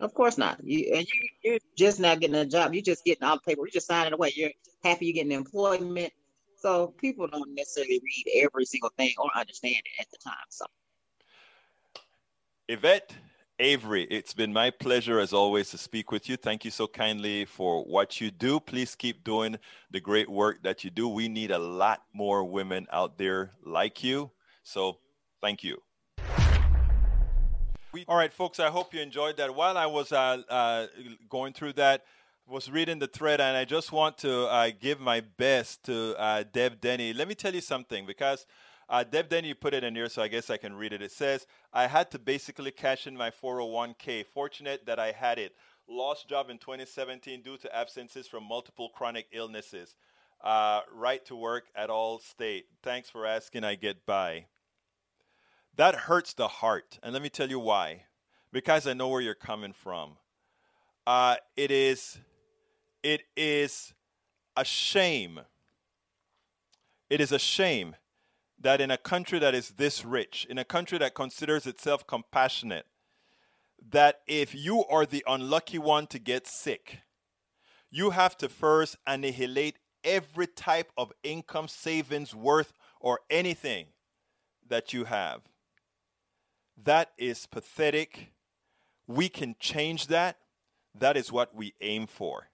Of course not. You and you you're just not getting a job. You're just getting all the paper. You're just signing away. You're happy you're getting employment. So people don't necessarily read every single thing or understand it at the time. So Yvette Avery, it's been my pleasure as always to speak with you. Thank you so kindly for what you do. Please keep doing the great work that you do. We need a lot more women out there like you. So thank you. All right, folks, I hope you enjoyed that. While I was uh, uh, going through that, was reading the thread, and I just want to uh, give my best to uh, Deb Denny. Let me tell you something because uh, Deb you put it in here, so I guess I can read it. It says, I had to basically cash in my 401k. Fortunate that I had it. Lost job in 2017 due to absences from multiple chronic illnesses. Uh, right to work at will state. Thanks for asking. I get by. That hurts the heart. And let me tell you why. Because I know where you're coming from. Uh, it is it is a shame. It is a shame that in a country that is this rich, in a country that considers itself compassionate, that if you are the unlucky one to get sick, you have to first annihilate every type of income, savings, worth, or anything that you have. That is pathetic. We can change that. That is what we aim for.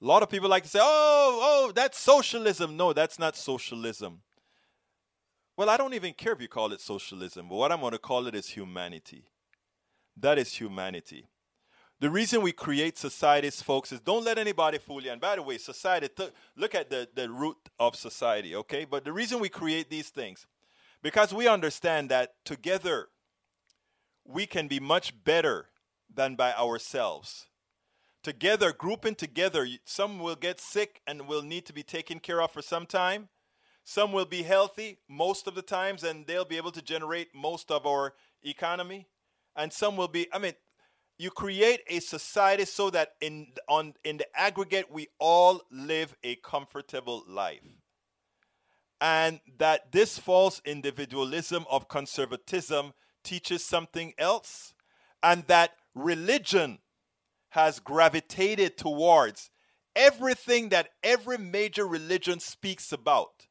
A lot of people like to say, oh, oh, that's socialism. No, that's not socialism. Well, I don't even care if you call it socialism, but what I'm going to call it is humanity. That is humanity. The reason we create societies, folks, is don't let anybody fool you. And by the way, society, th- look at the, the root of society, okay? But the reason we create these things, because we understand that together we can be much better than by ourselves together, grouping together. Some will get sick and will need to be taken care of for some time. Some will be healthy most of the times and they'll be able to generate most of our economy. And some will be, I mean, you create a society so that in on in the aggregate we all live a comfortable life. And that this false individualism of conservatism teaches something else and that religion has gravitated towards everything that every major religion speaks about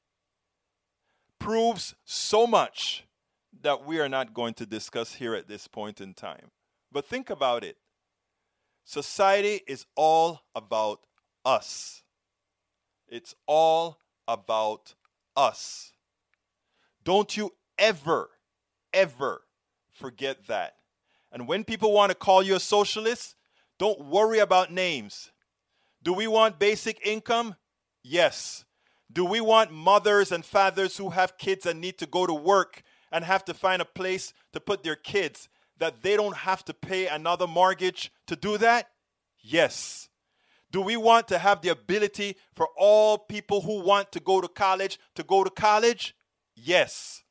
proves so much that we are not going to discuss here at this point in time. But think about it society is all about us, it's all about us. Don't you ever, ever forget that. And when people want to call you a socialist, don't worry about names. Do we want basic income? Yes. Do we want mothers and fathers who have kids and need to go to work and have to find a place to put their kids that they don't have to pay another mortgage to do that? Yes. Do we want to have the ability for all people who want to go to college to go to college? Yes.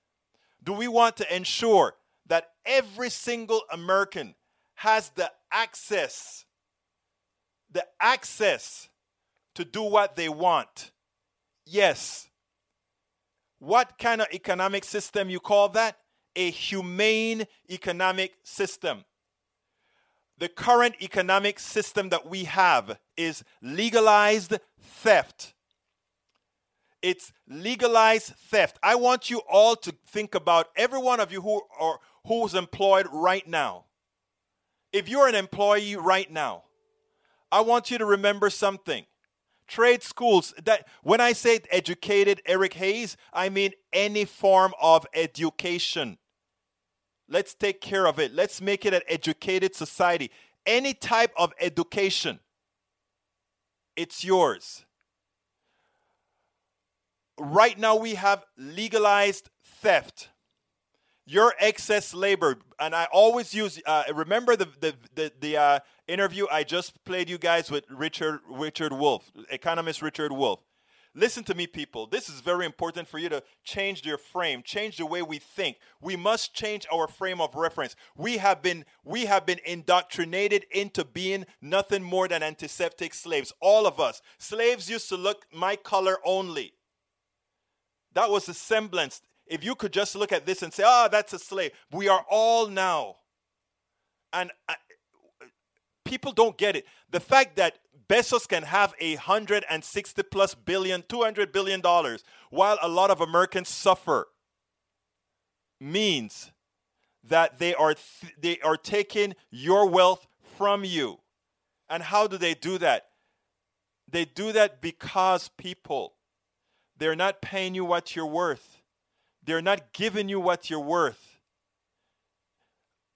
Do we want to ensure that every single American has the access, the access to do what they want? Yes. What kind of economic system you call that? A humane economic system. The current economic system that we have is legalized theft. It's legalized theft. I want you all to think about every one of you who are who's employed right now. If you're an employee right now, I want you to remember something trade schools that when i say educated eric hayes i mean any form of education. Let's take care of it. Let's make it an educated society. Any type of education it's yours. Right now we have legalized theft your excess labor. And i always use uh, remember the the the, the uh, interview i just played you guys with richard richard wolff economist richard wolff listen to me people. This is very important for you to change your frame change the way we think. We must change our frame of reference. We have been we have been indoctrinated into being nothing more than antiseptic slaves all of us. Slaves used to look my color only. That was a semblance if you could just look at this and say, oh, that's a slave. We are all now. And uh, people don't get it. The fact that Bezos can have a 160 plus billion, 200 billion dollars, while a lot of Americans suffer, means that they are th- they are taking your wealth from you. And how do they do that? They do that because people they're not paying you what you're worth. They're not giving you what you're worth.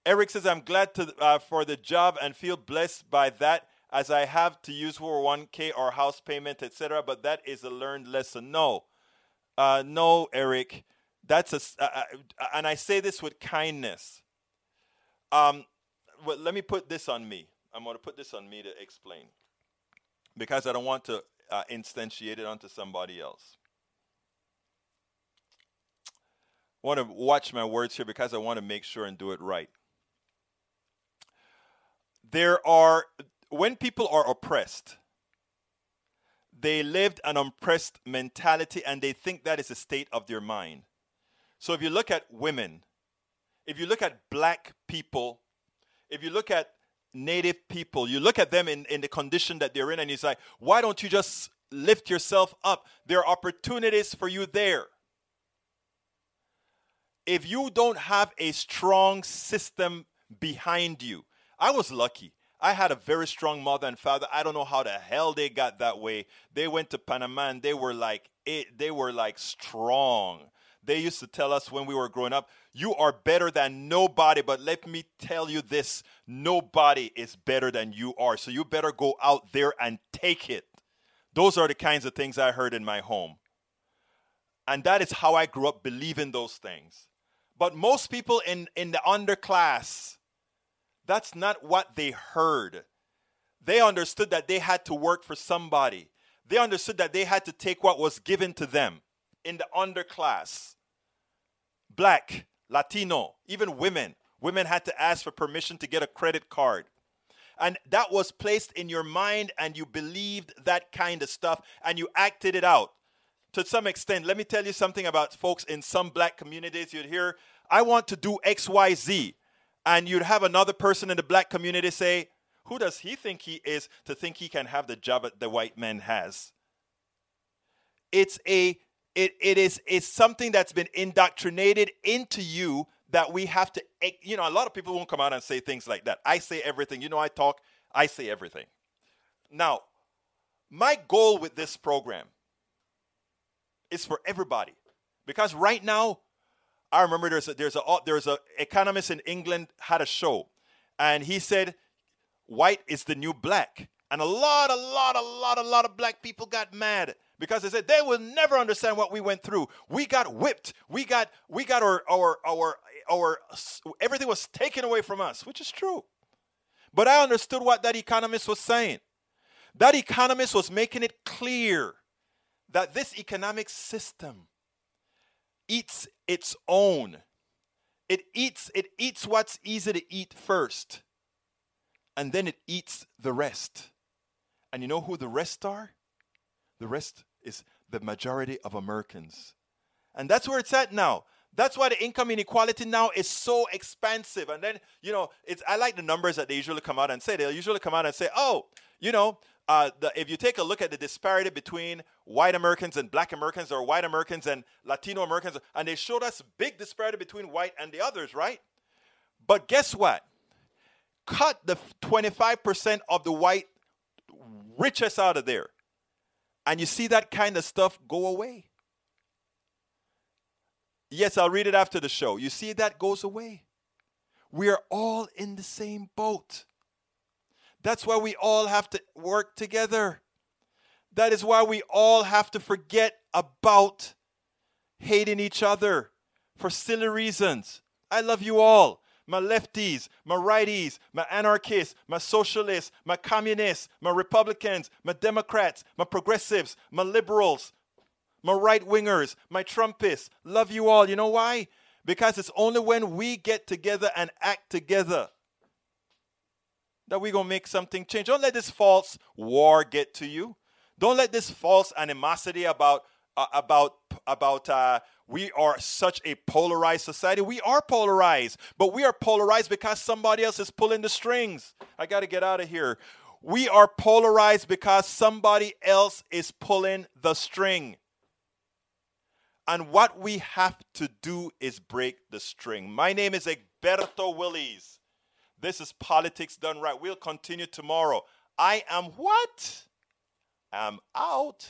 Eric says, I'm glad to, uh, for the job and feel blessed by that as I have to use for 1K or house payment, etc. But that is a learned lesson. No, uh, no, Eric. That's a, uh, uh, and I say this with kindness. Um, let me put this on me. I'm going to put this on me to explain because I don't want to uh, instantiate it onto somebody else. I want to watch my words here because I want to make sure and do it right. There are, when people are oppressed, they lived an oppressed mentality and they think that is a state of their mind. So if you look at women, if you look at black people, if you look at native people, you look at them in, in the condition that they're in, and you say, why don't you just lift yourself up? There are opportunities for you there if you don't have a strong system behind you, I was lucky. I had a very strong mother and father. I don't know how the hell they got that way. They went to Panama and they were like it, they were like strong. They used to tell us when we were growing up, you are better than nobody, but let me tell you this, nobody is better than you are. So you better go out there and take it. Those are the kinds of things I heard in my home. And that is how I grew up believing those things. But most people in, in the underclass, that's not what they heard. They understood that they had to work for somebody. They understood that they had to take what was given to them in the underclass. Black, Latino, even women. Women had to ask for permission to get a credit card. And that was placed in your mind, and you believed that kind of stuff, and you acted it out to some extent. Let me tell you something about folks in some black communities. You'd hear I want to do XYZ. And you'd have another person in the black community say, Who does he think he is to think he can have the job that the white man has? It's a it, it is it's something that's been indoctrinated into you that we have to eh, you know a lot of people won't come out and say things like that i say everything you know i talk i say everything now my goal with this program is for everybody because right now i remember there's a there's a there's a economist in england had a show and he said white is the new black and a lot a lot a lot a lot of black people got mad because they said they will never understand what we went through. We got whipped. We got we got our our our our everything was taken away from us, which is true. But I understood what that economist was saying. That economist was making it clear that this economic system eats its own. It eats it eats what's easy to eat first. And then it eats the rest. And you know who the rest are? The rest is the majority of Americans. And that's where it's at now. That's why the income inequality now is so expansive. And then, you know, it's I like the numbers that they usually come out and say. They'll usually come out and say, oh, you know, uh, the, if you take a look at the disparity between white Americans and black Americans or white Americans and Latino Americans, and they showed us big disparity between white and the others, right? But guess what? Cut the 25% of the white richest out of there and you see that kind of stuff go away. Yes, I'll read it after the show. You see that goes away. We are all in the same boat. That's why we all have to work together. That is why we all have to forget about hating each other for silly reasons. I love you all my lefties, my righties, my anarchists, my socialists, my communists, my Republicans, my Democrats, my progressives, my liberals, my right wingers, my Trumpists. Love you all. You know why? Because it's only when we get together and act together that we're going to make something change. Don't let this false war get to you. Don't let this false animosity about uh, about about uh, we are such a polarized society. We are polarized, but we are polarized because somebody else is pulling the strings. I got to get out of here. We are polarized because somebody else is pulling the string. And what we have to do is break the string. My name is Egberto Willies. This is Politics Done Right. We'll continue tomorrow. I am what? I'm out